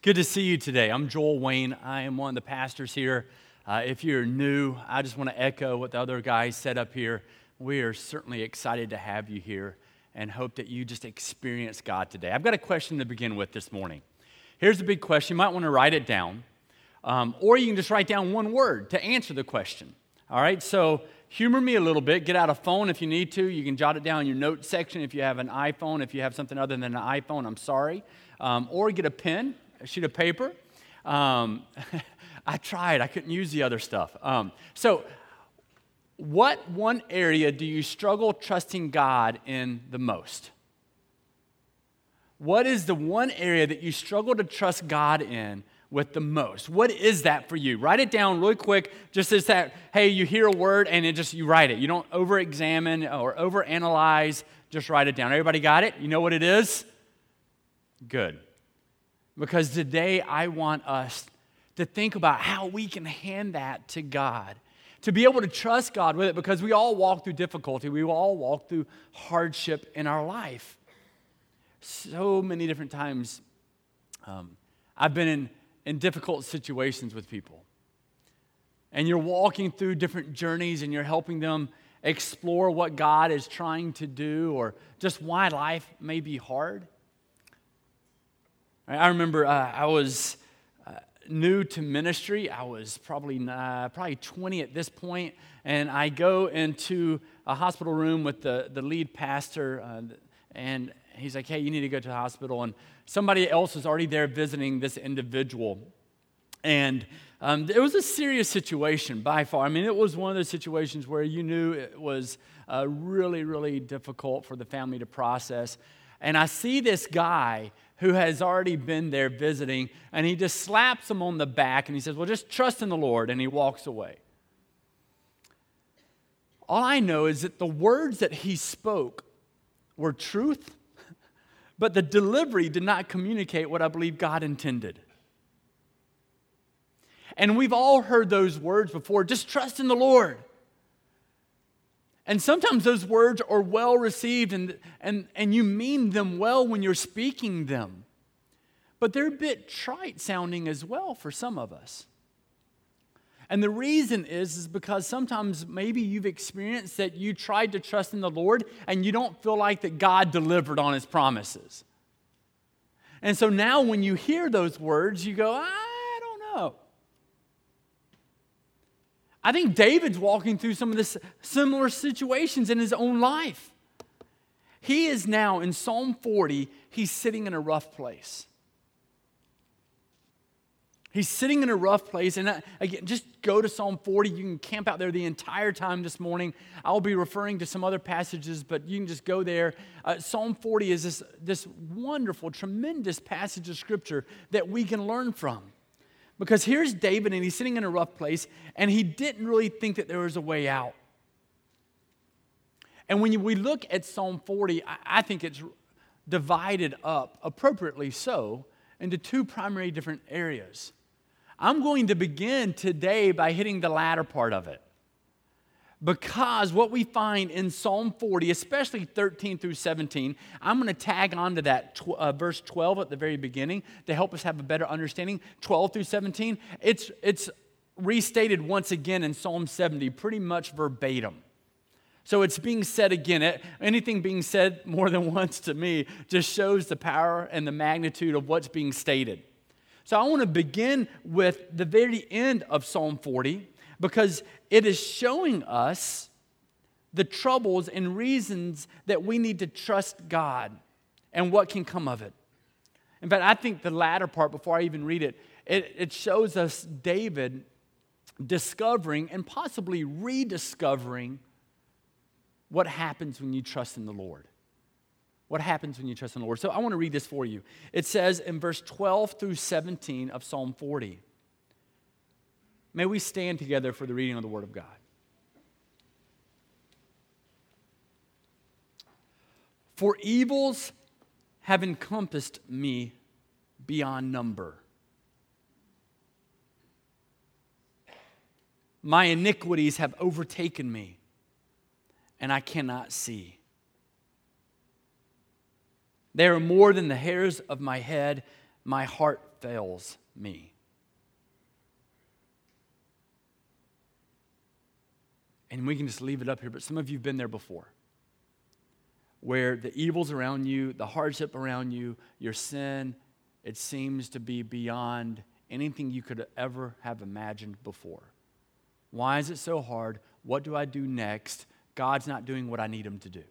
Good to see you today. I'm Joel Wayne. I am one of the pastors here. Uh, if you're new, I just want to echo what the other guys said up here. We are certainly excited to have you here and hope that you just experience God today. I've got a question to begin with this morning. Here's a big question. You might want to write it down, um, or you can just write down one word to answer the question. All right, so humor me a little bit. Get out a phone if you need to. You can jot it down in your note section if you have an iPhone. If you have something other than an iPhone, I'm sorry. Um, or get a pen a sheet of paper. Um, I tried, I couldn't use the other stuff. Um, so, what one area do you struggle trusting God in the most? What is the one area that you struggle to trust God in with the most? What is that for you? Write it down really quick, just as that, hey, you hear a word and it just you write it. You don't over examine or over analyze, just write it down. Everybody got it? You know what it is? Good. Because today I want us to think about how we can hand that to God, to be able to trust God with it, because we all walk through difficulty, we all walk through hardship in our life. So many different times um, I've been in, in difficult situations with people. And you're walking through different journeys and you're helping them explore what God is trying to do or just why life may be hard. I remember uh, I was uh, new to ministry. I was probably uh, probably 20 at this point, and I go into a hospital room with the, the lead pastor, uh, and he's like, "Hey, you need to go to the hospital." And somebody else was already there visiting this individual, and um, it was a serious situation by far. I mean, it was one of those situations where you knew it was uh, really, really difficult for the family to process. And I see this guy who has already been there visiting, and he just slaps him on the back and he says, Well, just trust in the Lord, and he walks away. All I know is that the words that he spoke were truth, but the delivery did not communicate what I believe God intended. And we've all heard those words before just trust in the Lord. And sometimes those words are well received and, and, and you mean them well when you're speaking them. But they're a bit trite sounding as well for some of us. And the reason is, is because sometimes maybe you've experienced that you tried to trust in the Lord and you don't feel like that God delivered on his promises. And so now when you hear those words, you go, I don't know. I think David's walking through some of the similar situations in his own life. He is now in Psalm 40, he's sitting in a rough place. He's sitting in a rough place. And uh, again, just go to Psalm 40. You can camp out there the entire time this morning. I'll be referring to some other passages, but you can just go there. Uh, Psalm 40 is this, this wonderful, tremendous passage of scripture that we can learn from. Because here's David, and he's sitting in a rough place, and he didn't really think that there was a way out. And when we look at Psalm 40, I think it's divided up, appropriately so, into two primary different areas. I'm going to begin today by hitting the latter part of it. Because what we find in Psalm 40, especially 13 through 17, I'm going to tag on to that tw- uh, verse 12 at the very beginning to help us have a better understanding. 12 through 17, it's, it's restated once again in Psalm 70, pretty much verbatim. So it's being said again. Anything being said more than once to me just shows the power and the magnitude of what's being stated. So I want to begin with the very end of Psalm 40 because it is showing us the troubles and reasons that we need to trust God and what can come of it. In fact, I think the latter part, before I even read it, it, it shows us David discovering and possibly rediscovering what happens when you trust in the Lord. What happens when you trust in the Lord? So I want to read this for you. It says in verse 12 through 17 of Psalm 40 May we stand together for the reading of the Word of God. For evils have encompassed me beyond number. My iniquities have overtaken me, and I cannot see. They are more than the hairs of my head. my heart fails me. And we can just leave it up here, but some of you have been there before where the evils around you, the hardship around you, your sin, it seems to be beyond anything you could ever have imagined before. Why is it so hard? What do I do next? God's not doing what I need Him to do.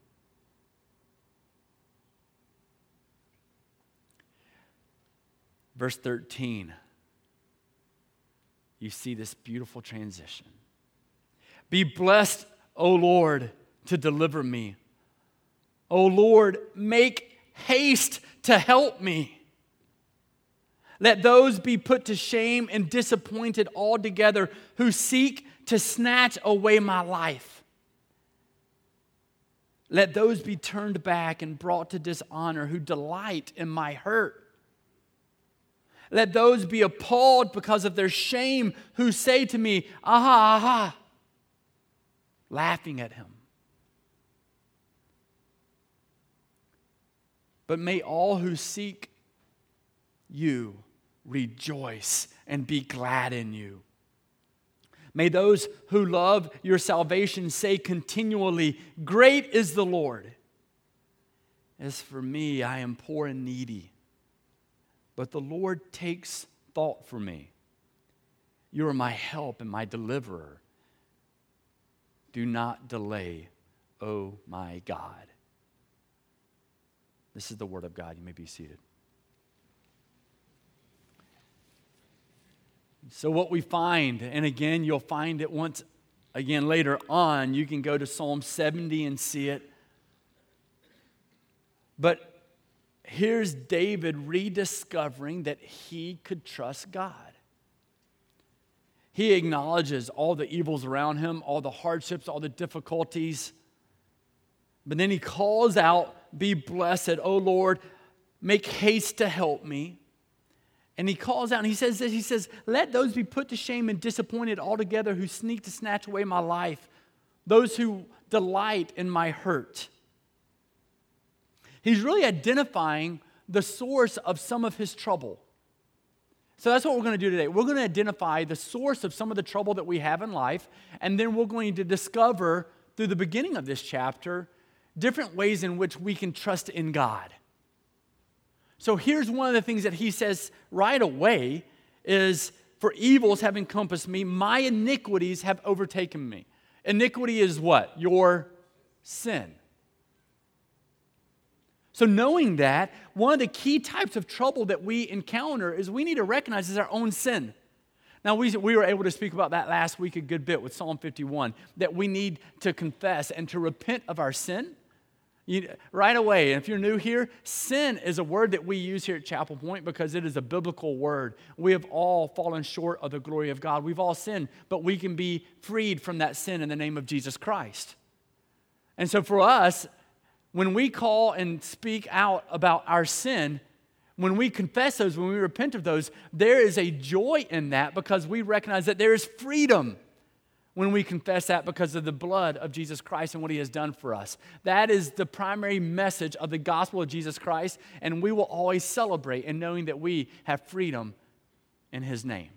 Verse 13, you see this beautiful transition. Be blessed, O Lord, to deliver me. O Lord, make haste to help me. Let those be put to shame and disappointed altogether who seek to snatch away my life. Let those be turned back and brought to dishonor who delight in my hurt. Let those be appalled because of their shame who say to me, Aha, aha, laughing at him. But may all who seek you rejoice and be glad in you. May those who love your salvation say continually, Great is the Lord. As for me, I am poor and needy, but the Lord takes thought for me. You are my help and my deliverer. Do not delay, O oh my God. This is the word of God. You may be seated. So, what we find, and again, you'll find it once again later on, you can go to Psalm 70 and see it. But here's David rediscovering that he could trust God. He acknowledges all the evils around him, all the hardships, all the difficulties. But then he calls out be blessed, O Lord, make haste to help me. And he calls out and he says this He says, Let those be put to shame and disappointed altogether who sneak to snatch away my life, those who delight in my hurt. He's really identifying the source of some of his trouble. So that's what we're going to do today. We're going to identify the source of some of the trouble that we have in life, and then we're going to discover through the beginning of this chapter different ways in which we can trust in God. So here's one of the things that he says right away is for evils have encompassed me, my iniquities have overtaken me. Iniquity is what? Your sin. So, knowing that, one of the key types of trouble that we encounter is we need to recognize is our own sin. Now, we, we were able to speak about that last week a good bit with Psalm 51 that we need to confess and to repent of our sin you, right away, and if you're new here, sin is a word that we use here at Chapel Point because it is a biblical word. We have all fallen short of the glory of God. We've all sinned, but we can be freed from that sin in the name of Jesus Christ. And so for us, when we call and speak out about our sin, when we confess those, when we repent of those, there is a joy in that because we recognize that there is freedom when we confess that because of the blood of Jesus Christ and what he has done for us. That is the primary message of the gospel of Jesus Christ, and we will always celebrate in knowing that we have freedom in his name.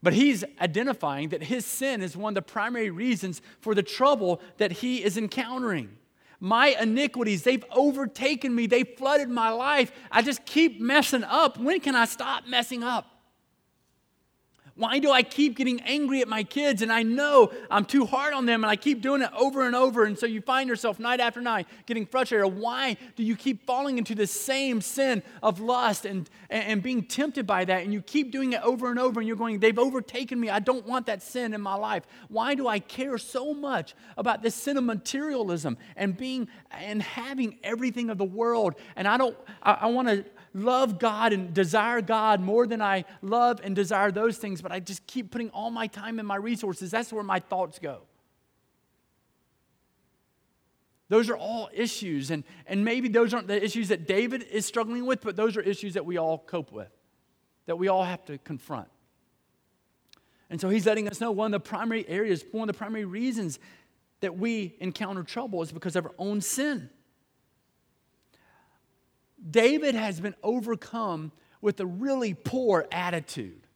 But he's identifying that his sin is one of the primary reasons for the trouble that he is encountering. My iniquities, they've overtaken me, they flooded my life. I just keep messing up. When can I stop messing up? Why do I keep getting angry at my kids and I know I'm too hard on them and I keep doing it over and over? And so you find yourself night after night getting frustrated. Why do you keep falling into the same sin of lust and, and, being tempted by that? And you keep doing it over and over and you're going, they've overtaken me. I don't want that sin in my life. Why do I care so much about this sin of materialism and being and having everything of the world? And I don't, I, I want to love God and desire God more than I love and desire those things, but I just keep putting all my time and my resources. That's where my thoughts go. Those are all issues, and, and maybe those aren't the issues that David is struggling with, but those are issues that we all cope with, that we all have to confront. And so he's letting us know one of the primary areas, one of the primary reasons that we encounter trouble is because of our own sin. David has been overcome with a really poor attitude.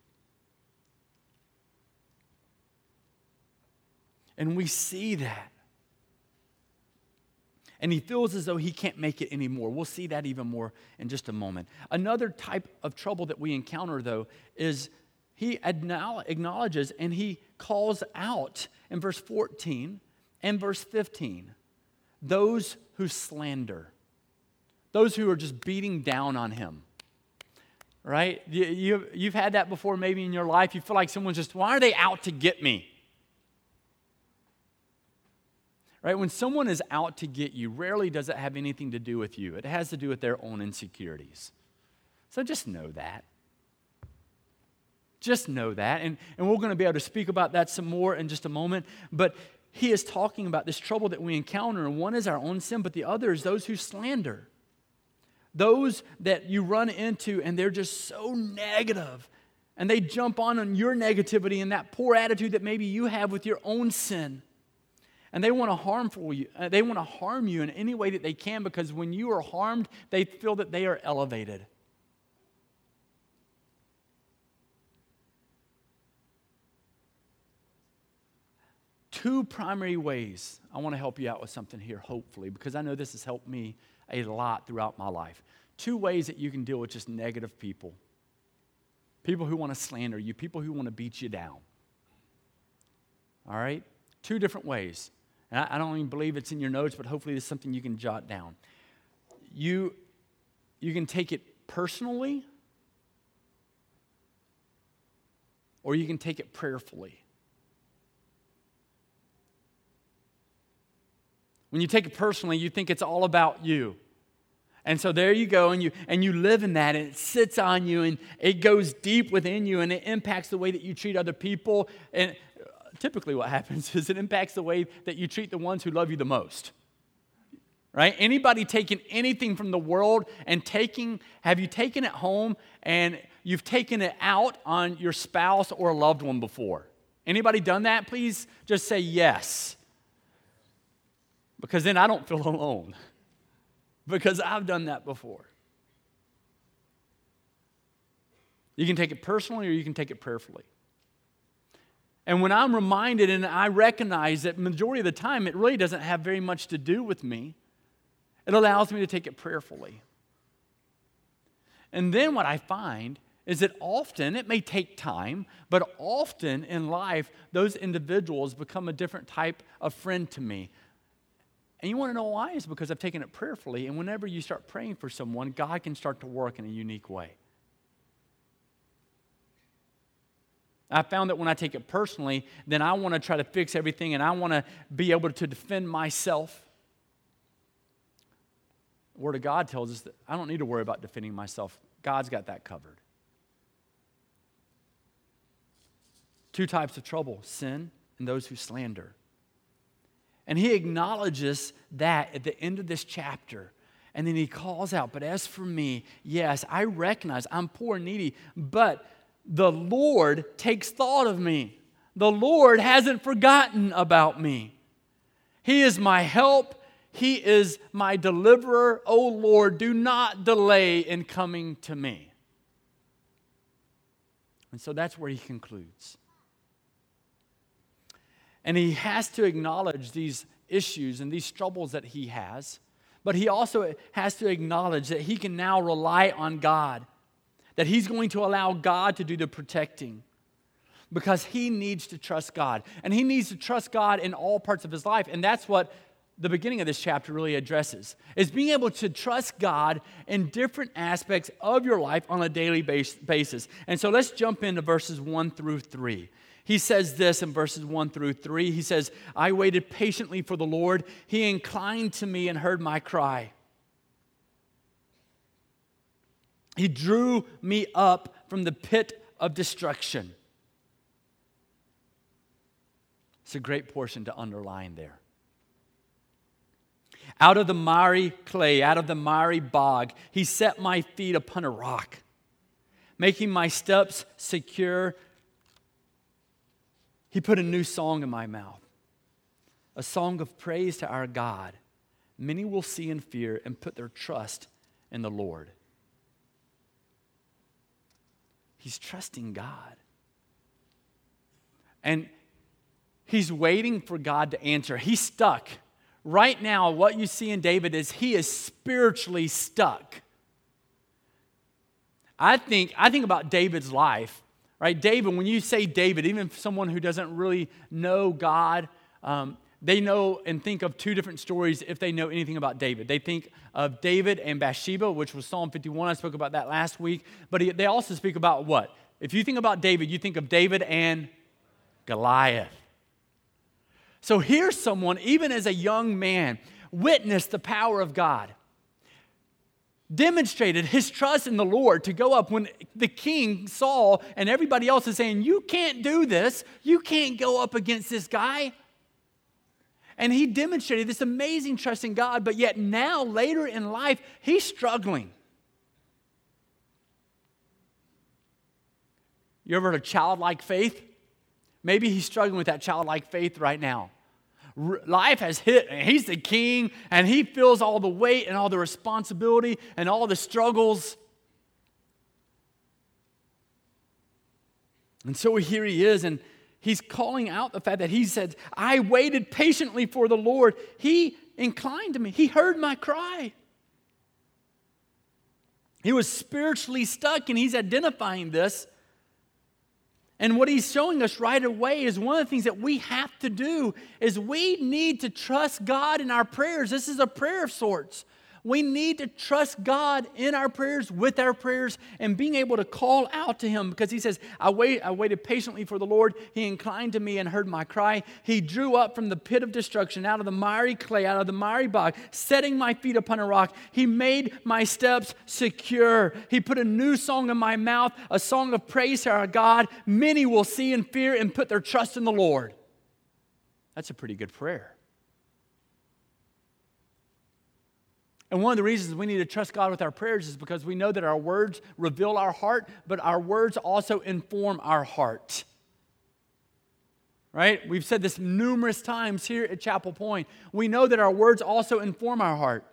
And we see that. And he feels as though he can't make it anymore. We'll see that even more in just a moment. Another type of trouble that we encounter, though, is he acknowledges and he calls out in verse 14 and verse 15 those who slander, those who are just beating down on him. Right? You, you, have had that before maybe in your life. You feel like someone's just, why are they out to get me? Right? When someone is out to get you, rarely does it have anything to do with you. It has to do with their own insecurities. So just know that. Just know that. And, and we're going to be able to speak about that some more in just a moment. But he is talking about this trouble that we encounter. And one is our own sin, but the other is those who slander. Those that you run into and they're just so negative and they jump on on your negativity and that poor attitude that maybe you have with your own sin. And they want to harmful you. Uh, they want to harm you in any way that they can because when you are harmed, they feel that they are elevated. two primary ways I want to help you out with something here, hopefully, because I know this has helped me a lot throughout my life. Two ways that you can deal with just negative people people who want to slander you, people who want to beat you down. All right? Two different ways. And I, I don't even believe it's in your notes, but hopefully it's something you can jot down. You, you can take it personally, or you can take it prayerfully. When you take it personally, you think it's all about you. And so there you go, and you, and you live in that, and it sits on you, and it goes deep within you, and it impacts the way that you treat other people. And typically, what happens is it impacts the way that you treat the ones who love you the most. Right? Anybody taking anything from the world and taking, have you taken it home and you've taken it out on your spouse or a loved one before? Anybody done that? Please just say yes because then I don't feel alone. Because I've done that before. You can take it personally or you can take it prayerfully. And when I'm reminded and I recognize that majority of the time it really doesn't have very much to do with me, it allows me to take it prayerfully. And then what I find is that often, it may take time, but often in life, those individuals become a different type of friend to me. And you want to know why? Is because I've taken it prayerfully. And whenever you start praying for someone, God can start to work in a unique way. I found that when I take it personally, then I want to try to fix everything and I want to be able to defend myself. The Word of God tells us that I don't need to worry about defending myself. God's got that covered. Two types of trouble sin and those who slander. And he acknowledges that at the end of this chapter. And then he calls out, But as for me, yes, I recognize I'm poor and needy, but the Lord takes thought of me. The Lord hasn't forgotten about me. He is my help. He is my deliverer. Oh Lord, do not delay in coming to me. And so that's where he concludes. And he has to acknowledge these issues and these troubles that he has. But he also has to acknowledge that he can now rely on God, that he's going to allow God to do the protecting because he needs to trust God. And he needs to trust God in all parts of his life. And that's what the beginning of this chapter really addresses is being able to trust God in different aspects of your life on a daily basis. And so let's jump into verses 1 through 3. He says this in verses 1 through 3. He says, I waited patiently for the Lord. He inclined to me and heard my cry. He drew me up from the pit of destruction. It's a great portion to underline there. Out of the miry clay, out of the miry bog, he set my feet upon a rock, making my steps secure he put a new song in my mouth, a song of praise to our God. Many will see and fear and put their trust in the Lord. He's trusting God. And he's waiting for God to answer. He's stuck. Right now, what you see in David is he is spiritually stuck. I think, I think about David's life, right? David, when you say David, even someone who doesn't really know God, um, they know and think of two different stories if they know anything about David. They think of David and Bathsheba, which was Psalm 51. I spoke about that last week. But they also speak about what? If you think about David, you think of David and Goliath. So here's someone, even as a young man, witnessed the power of God, demonstrated his trust in the Lord to go up when the king, Saul, and everybody else is saying, You can't do this. You can't go up against this guy. And he demonstrated this amazing trust in God, but yet now, later in life, he's struggling. You ever heard of childlike faith? Maybe he's struggling with that childlike faith right now. Life has hit, and he's the king, and he feels all the weight and all the responsibility and all the struggles. And so here he is, and he's calling out the fact that he said, I waited patiently for the Lord. He inclined to me, he heard my cry. He was spiritually stuck, and he's identifying this. And what he's showing us right away is one of the things that we have to do is we need to trust God in our prayers. This is a prayer of sorts. We need to trust God in our prayers, with our prayers, and being able to call out to Him because He says, I, wait, I waited patiently for the Lord. He inclined to me and heard my cry. He drew up from the pit of destruction, out of the miry clay, out of the miry bog, setting my feet upon a rock. He made my steps secure. He put a new song in my mouth, a song of praise to our God. Many will see and fear and put their trust in the Lord. That's a pretty good prayer. And one of the reasons we need to trust God with our prayers is because we know that our words reveal our heart, but our words also inform our heart. Right? We've said this numerous times here at Chapel Point. We know that our words also inform our heart.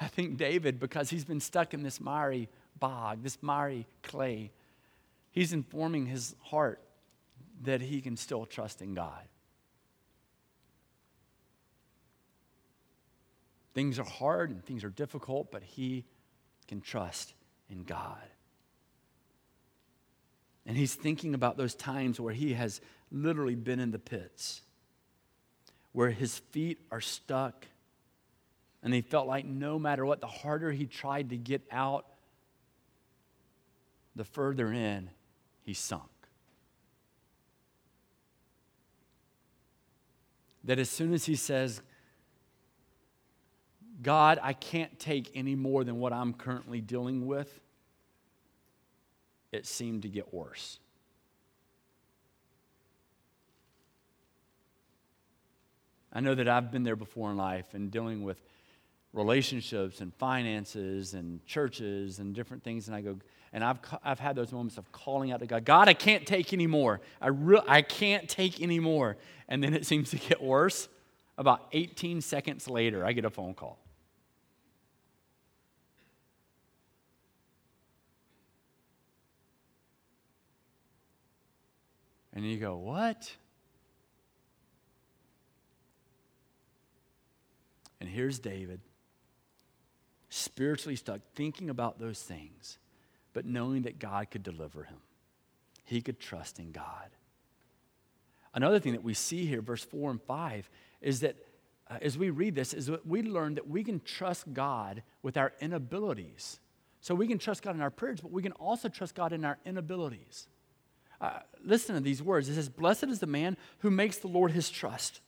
I think David, because he's been stuck in this miry bog, this miry clay, he's informing his heart that he can still trust in God. Things are hard and things are difficult, but he can trust in God. And he's thinking about those times where he has literally been in the pits, where his feet are stuck, and he felt like no matter what, the harder he tried to get out, the further in he sunk. That as soon as he says, God, I can't take any more than what I'm currently dealing with, it seemed to get worse. I know that I've been there before in life and dealing with relationships and finances and churches and different things. And I go, and I've, I've had those moments of calling out to God, God, I can't take anymore. I, re- I can't take any more. And then it seems to get worse. About 18 seconds later, I get a phone call. And you go, What? And here's David, spiritually stuck, thinking about those things, but knowing that God could deliver him. He could trust in God. Another thing that we see here, verse 4 and 5, is that uh, as we read this, is that we learn that we can trust God with our inabilities. So we can trust God in our prayers, but we can also trust God in our inabilities. Uh, listen to these words. It says, Blessed is the man who makes the Lord his trust,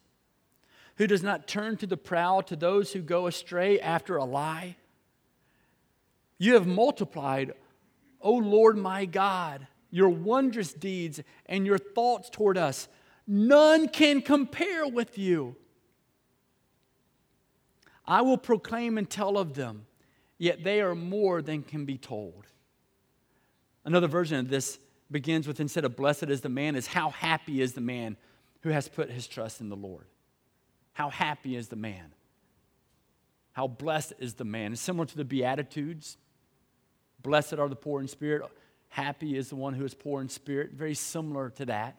who does not turn to the proud, to those who go astray after a lie. You have multiplied, O Lord my God, your wondrous deeds and your thoughts toward us. None can compare with you. I will proclaim and tell of them, yet they are more than can be told. Another version of this begins with instead of blessed is the man, is how happy is the man who has put his trust in the Lord. How happy is the man. how blessed is the man. It's similar to the Beatitudes. Blessed are the poor in spirit. Happy is the one who is poor in spirit. Very similar to that.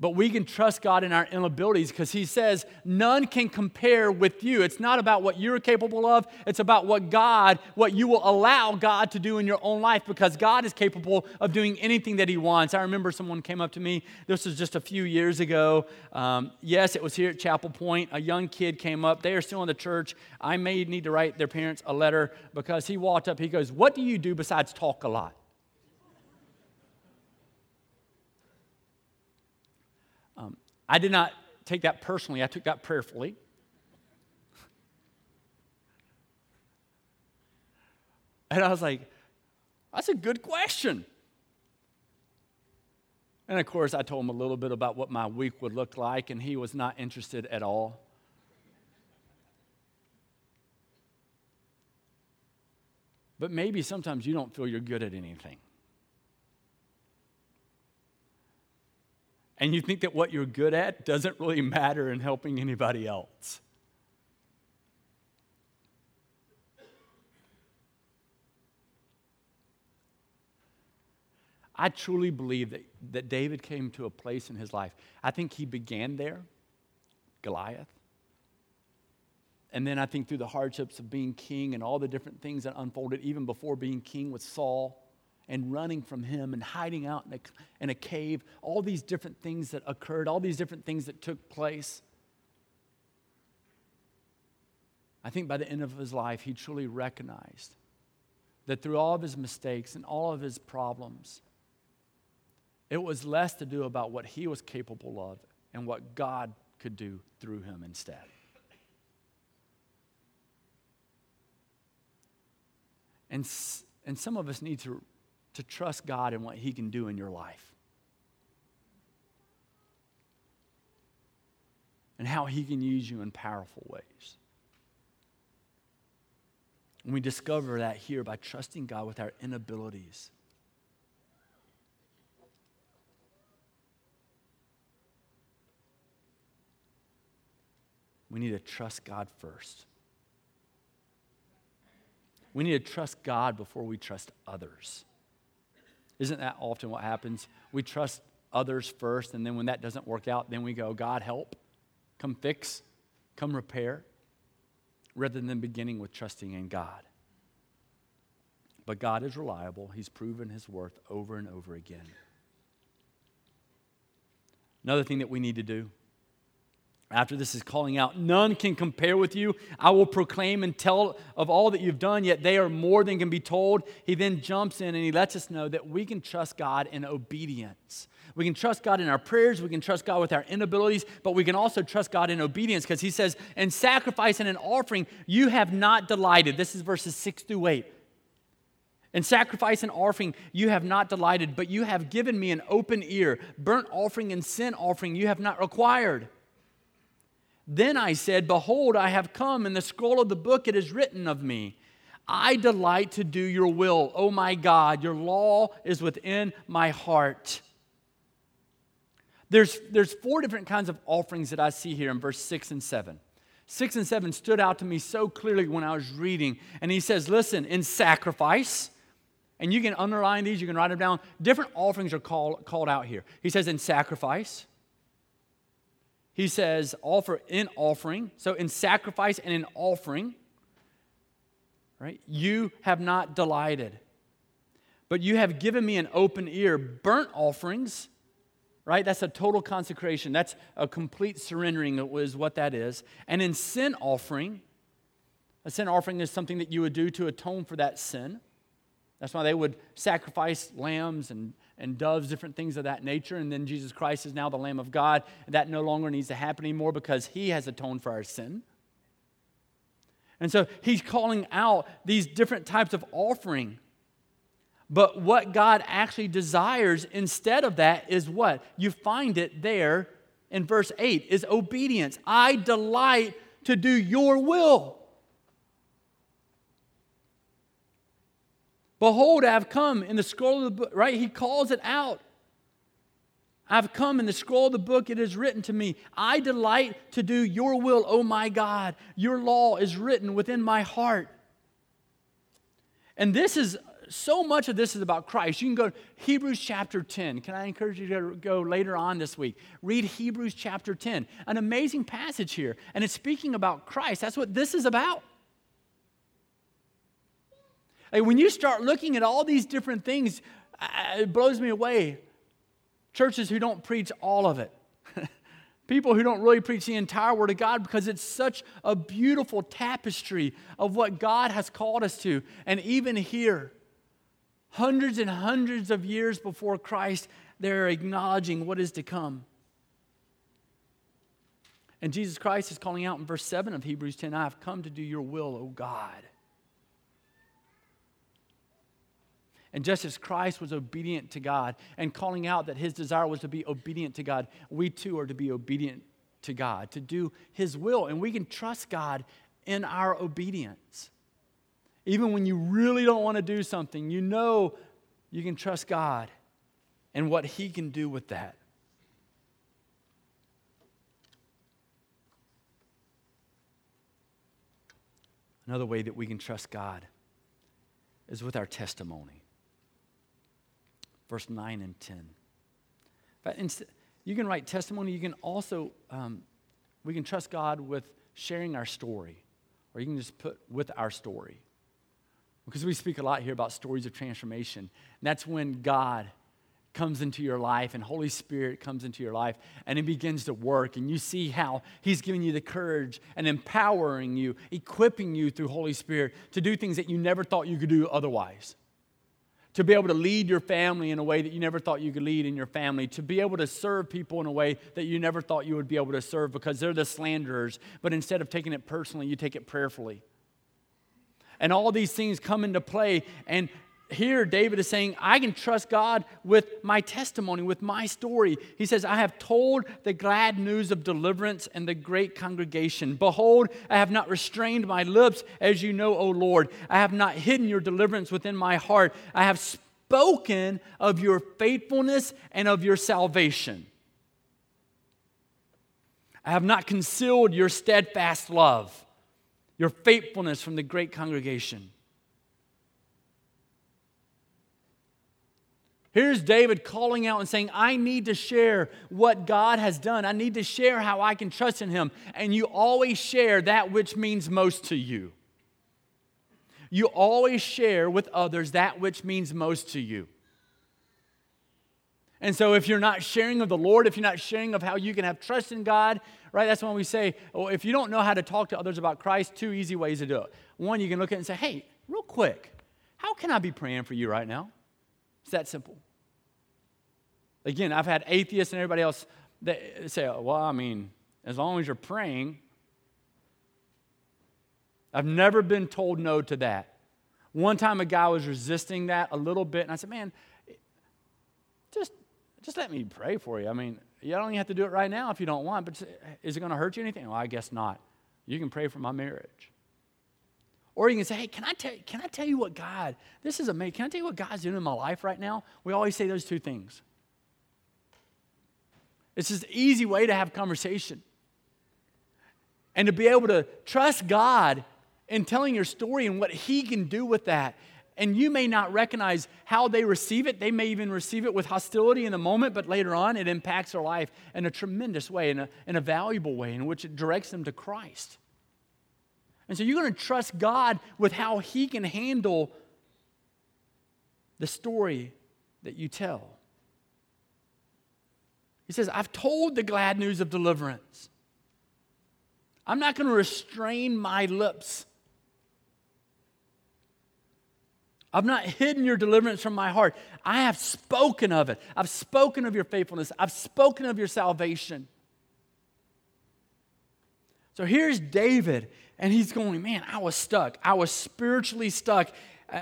But we can trust God in our inabilities because He says, none can compare with you. It's not about what you're capable of, it's about what God, what you will allow God to do in your own life because God is capable of doing anything that He wants. I remember someone came up to me, this was just a few years ago. Um, yes, it was here at Chapel Point. A young kid came up. They are still in the church. I may need to write their parents a letter because he walked up. He goes, What do you do besides talk a lot? I did not take that personally, I took that prayerfully. And I was like, that's a good question. And of course, I told him a little bit about what my week would look like, and he was not interested at all. But maybe sometimes you don't feel you're good at anything. And you think that what you're good at doesn't really matter in helping anybody else. I truly believe that, that David came to a place in his life. I think he began there, Goliath. And then I think through the hardships of being king and all the different things that unfolded, even before being king with Saul, and running from him and hiding out in a, in a cave, all these different things that occurred, all these different things that took place. I think by the end of his life, he truly recognized that through all of his mistakes and all of his problems, it was less to do about what he was capable of and what God could do through him instead. And, and some of us need to to trust God and what He can do in your life. And how He can use you in powerful ways. And we discover that here by trusting God with our inabilities. We need to trust God first. We need to trust God before we trust others. Isn't that often what happens? We trust others first, and then when that doesn't work out, then we go, God, help, come fix, come repair, rather than beginning with trusting in God. But God is reliable, He's proven His worth over and over again. Another thing that we need to do after this is calling out, none can compare with you. I will proclaim and tell of all that you've done, yet they are more than can be told. He then jumps in and he lets us know that we can trust God in obedience. We can trust God in our prayers, we can trust God with our inabilities, but we can also trust God in obedience because he says, In sacrifice and in offering, you have not delighted. This is verses 6 through 8. In sacrifice and offering, you have not delighted, but you have given me an open ear. Burnt offering and sin offering, you have not required. Then I said, Behold, I have come. In the scroll of the book it is written of me. I delight to do your will, O my God. Your law is within my heart. There's, there's four different kinds of offerings that I see here in verse 6 and 7. 6 and 7 stood out to me so clearly when I was reading. And he says, Listen, in sacrifice, and you can underline these, you can write them down. Different offerings are called, called out here. He says, In sacrifice, he says, offer in offering. So in sacrifice and in offering, right? You have not delighted. But you have given me an open ear. Burnt offerings, right? That's a total consecration. That's a complete surrendering, is what that is. And in sin offering, a sin offering is something that you would do to atone for that sin. That's why they would sacrifice lambs and and doves, different things of that nature. And then Jesus Christ is now the Lamb of God. That no longer needs to happen anymore because he has atoned for our sin. And so he's calling out these different types of offering. But what God actually desires instead of that is what? You find it there in verse 8 is obedience. I delight to do your will. Behold, I have come in the scroll of the book, right? He calls it out. I've come in the scroll of the book, it is written to me. I delight to do your will, O my God. Your law is written within my heart. And this is so much of this is about Christ. You can go to Hebrews chapter 10. Can I encourage you to go later on this week? Read Hebrews chapter 10. An amazing passage here. And it's speaking about Christ. That's what this is about. Like when you start looking at all these different things, it blows me away. Churches who don't preach all of it. People who don't really preach the entire Word of God because it's such a beautiful tapestry of what God has called us to. And even here, hundreds and hundreds of years before Christ, they're acknowledging what is to come. And Jesus Christ is calling out in verse 7 of Hebrews 10 I have come to do your will, O God. And just as Christ was obedient to God and calling out that his desire was to be obedient to God, we too are to be obedient to God, to do his will. And we can trust God in our obedience. Even when you really don't want to do something, you know you can trust God and what he can do with that. Another way that we can trust God is with our testimony verse 9 and 10. But you can write testimony. You can also, um, we can trust God with sharing our story, or you can just put with our story. Because we speak a lot here about stories of transformation. And that's when God comes into your life and Holy Spirit comes into your life and He begins to work. And you see how He's giving you the courage and empowering you, equipping you through Holy Spirit to do things that you never thought you could do otherwise to be able to lead your family in a way that you never thought you could lead in your family, to be able to serve people in a way that you never thought you would be able to serve because they're the slanderers, but instead of taking it personally, you take it prayerfully. And all these things come into play, and here David is saying, I can trust God with my testimony, with my story. He says, I have told the glad news of deliverance and the great congregation. Behold, I have not restrained my lips, as you know, O Lord. I have not hidden your deliverance within my heart. I have spoken of your faithfulness and of your salvation. I have not concealed your steadfast love, your faithfulness from the great congregation. Here's David calling out and saying, I need to share what God has done. I need to share how I can trust in Him. And you always share that which means most to you. You always share with others that which means most to you. And so, if you're not sharing of the Lord, if you're not sharing of how you can have trust in God, right, that's when we say, well, if you don't know how to talk to others about Christ, two easy ways to do it. One, you can look at it and say, hey, real quick, how can I be praying for you right now? It's that simple. Again, I've had atheists and everybody else that say, oh, well, I mean, as long as you're praying, I've never been told no to that. One time a guy was resisting that a little bit, and I said, man, just, just let me pray for you. I mean, you don't even have to do it right now if you don't want, but is it going to hurt you anything? Well, I guess not. You can pray for my marriage. Or you can say, hey, can I, tell, can I tell you what God, this is amazing. Can I tell you what God's doing in my life right now? We always say those two things. It's just an easy way to have conversation. And to be able to trust God in telling your story and what He can do with that. And you may not recognize how they receive it. They may even receive it with hostility in the moment, but later on it impacts their life in a tremendous way, in a, in a valuable way, in which it directs them to Christ. And so you're going to trust God with how He can handle the story that you tell. He says, I've told the glad news of deliverance. I'm not going to restrain my lips. I've not hidden your deliverance from my heart. I have spoken of it. I've spoken of your faithfulness. I've spoken of your salvation. So here's David, and he's going, Man, I was stuck. I was spiritually stuck. Uh,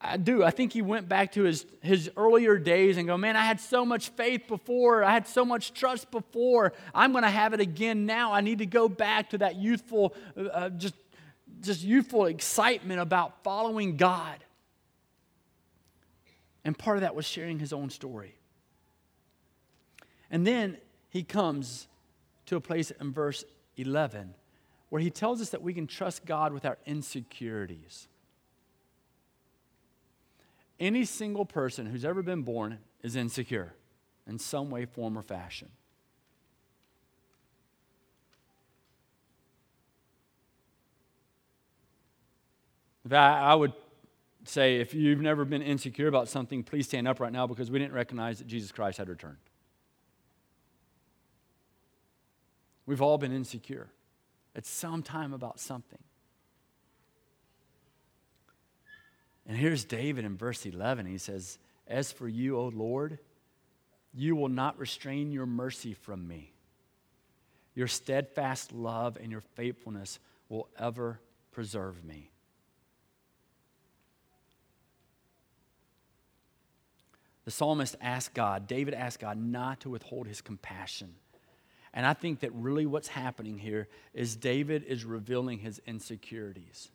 I do. I think he went back to his, his earlier days and go, man, I had so much faith before. I had so much trust before. I'm going to have it again now. I need to go back to that youthful, uh, just, just youthful excitement about following God. And part of that was sharing his own story. And then he comes to a place in verse 11 where he tells us that we can trust God with our insecurities. Any single person who's ever been born is insecure in some way, form, or fashion. I would say if you've never been insecure about something, please stand up right now because we didn't recognize that Jesus Christ had returned. We've all been insecure at some time about something. And here's David in verse 11. He says, As for you, O Lord, you will not restrain your mercy from me. Your steadfast love and your faithfulness will ever preserve me. The psalmist asked God, David asked God not to withhold his compassion and I think that really what's happening here is David is revealing his insecurities.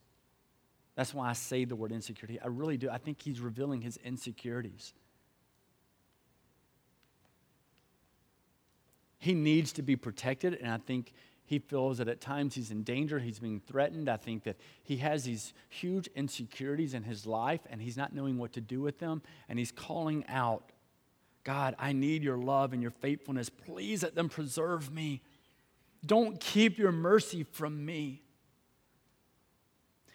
That's why I say the word insecurity. I really do. I think he's revealing his insecurities. He needs to be protected, and I think he feels that at times he's in danger, he's being threatened. I think that he has these huge insecurities in his life, and he's not knowing what to do with them, and he's calling out God, I need your love and your faithfulness. Please let them preserve me. Don't keep your mercy from me.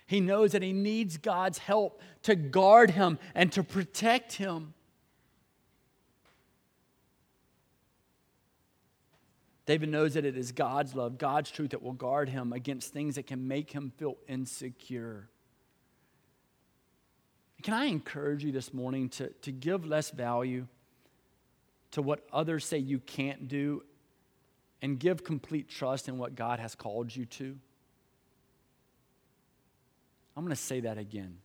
He knows that he needs God's help to guard him and to protect him. David knows that it is God's love, God's truth that will guard him against things that can make him feel insecure. Can I encourage you this morning to, to give less value to what others say you can't do and give complete trust in what God has called you to? I'm going to say that again.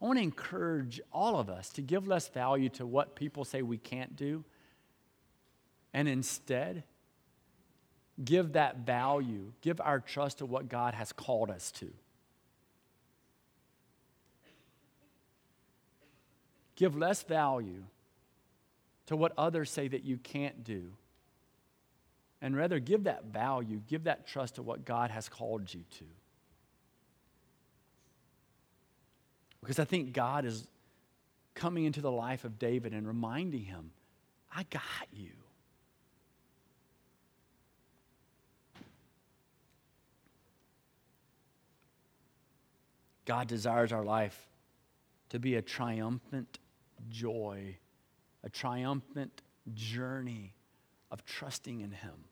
I want to encourage all of us to give less value to what people say we can't do and instead give that value, give our trust to what God has called us to. Give less value to what others say that you can't do. And rather, give that value, give that trust to what God has called you to. Because I think God is coming into the life of David and reminding him, I got you. God desires our life to be a triumphant joy a triumphant journey of trusting in Him.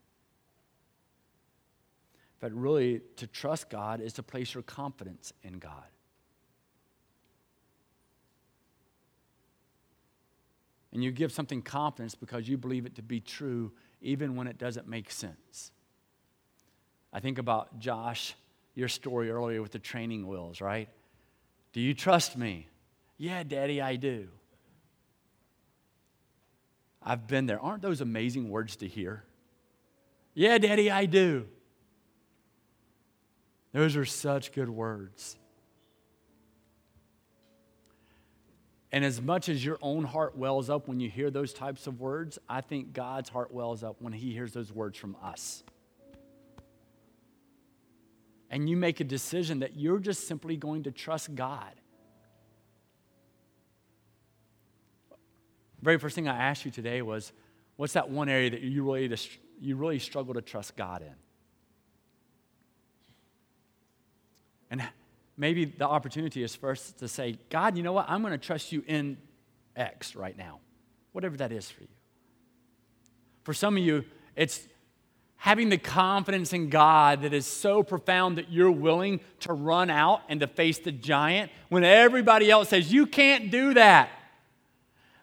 But really, to trust God is to place your confidence in God. And you give something confidence because you believe it to be true, even when it doesn't make sense. I think about Josh, your story earlier with the training wheels, right? Do you trust me? Yeah, Daddy, I do. I've been there. Aren't those amazing words to hear? Yeah, Daddy, I do. Those are such good words. And as much as your own heart wells up when you hear those types of words, I think God's heart wells up when He hears those words from us. And you make a decision that you're just simply going to trust God. Very first thing I asked you today was, what's that one area that you really, you really struggle to trust God in? And maybe the opportunity is first to say, God, you know what? I'm going to trust you in X right now, whatever that is for you. For some of you, it's having the confidence in God that is so profound that you're willing to run out and to face the giant when everybody else says, You can't do that.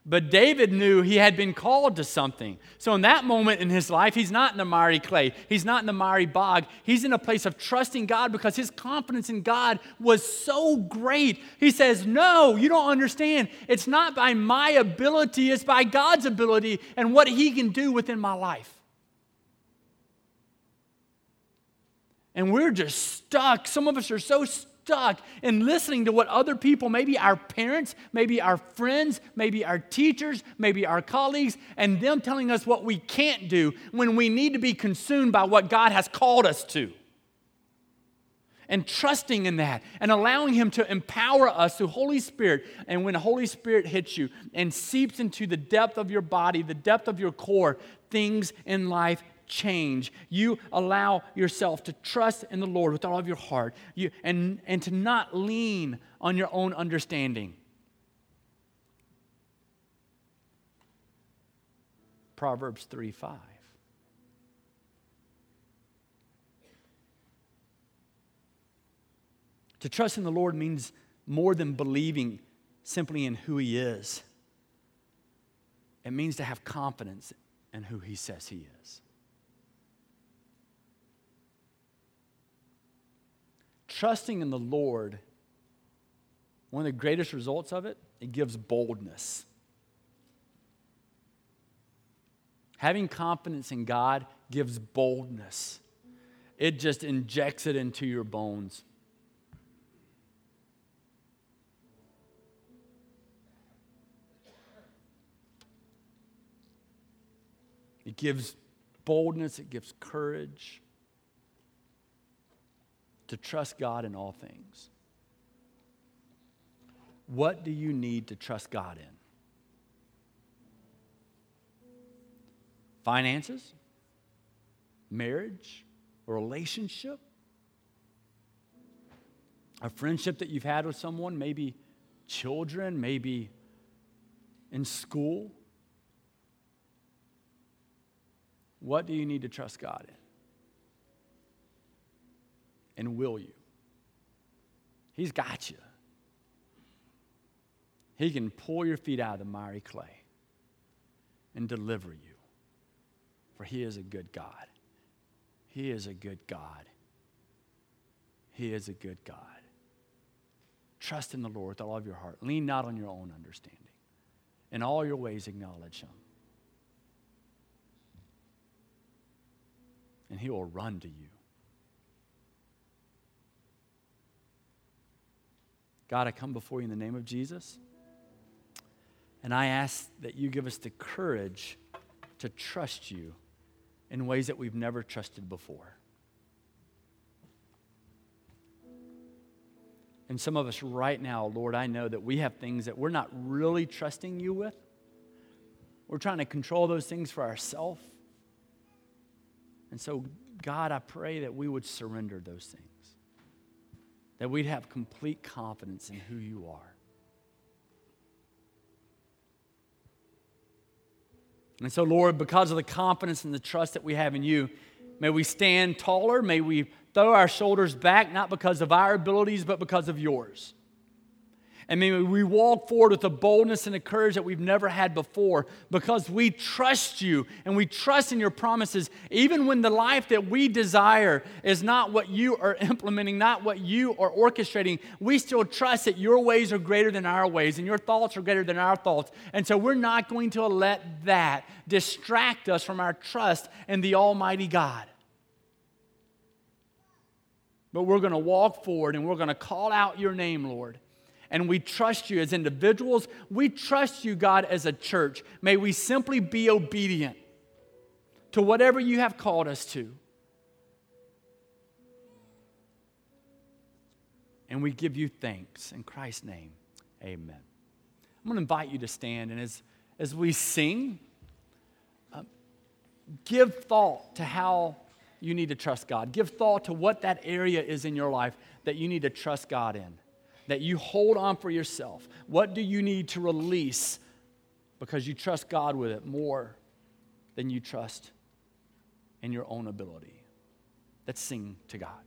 But David knew he had been called to something. So, in that moment in his life, he's not in the miry clay. He's not in the miry bog. He's in a place of trusting God because his confidence in God was so great. He says, No, you don't understand. It's not by my ability, it's by God's ability and what he can do within my life. And we're just stuck. Some of us are so stuck stuck in listening to what other people, maybe our parents, maybe our friends, maybe our teachers, maybe our colleagues, and them telling us what we can't do when we need to be consumed by what God has called us to and trusting in that and allowing Him to empower us through Holy Spirit. And when Holy Spirit hits you and seeps into the depth of your body, the depth of your core, things in life change. You allow yourself to trust in the Lord with all of your heart you, and, and to not lean on your own understanding. Proverbs 3 5. To trust in the Lord means more than believing simply in who He is, it means to have confidence in who He says He is. Trusting in the Lord, one of the greatest results of it, it gives boldness. Having confidence in God gives boldness. It just injects it into your bones. It gives boldness, it gives courage to trust God in all things. What do you need to trust God in? Finances? Marriage? A relationship? A friendship that you've had with someone? Maybe children? Maybe in school? What do you need to trust God in? And will you? He's got you. He can pull your feet out of the miry clay and deliver you. For He is a good God. He is a good God. He is a good God. Trust in the Lord with all of your heart. Lean not on your own understanding. In all your ways, acknowledge Him and he will run to you. God, I come before you in the name of Jesus, and I ask that you give us the courage to trust you in ways that we've never trusted before. And some of us right now, Lord, I know that we have things that we're not really trusting you with. We're trying to control those things for ourselves. And so, God, I pray that we would surrender those things, that we'd have complete confidence in who you are. And so, Lord, because of the confidence and the trust that we have in you, may we stand taller. May we throw our shoulders back, not because of our abilities, but because of yours. And may we walk forward with a boldness and a courage that we've never had before because we trust you and we trust in your promises, even when the life that we desire is not what you are implementing, not what you are orchestrating. We still trust that your ways are greater than our ways and your thoughts are greater than our thoughts. And so we're not going to let that distract us from our trust in the Almighty God. But we're going to walk forward and we're going to call out your name, Lord and we trust you as individuals. We trust you, God, as a church. May we simply be obedient to whatever you have called us to. And we give you thanks. In Christ's name, amen. I'm going to invite you to stand, and as, as we sing, uh, give thought to how you need to trust God. Give thought to what that area is in your life that you need to trust God in that you hold on for yourself? What do you need to release because you trust God with it more than you trust in your own ability? Let's sing to God.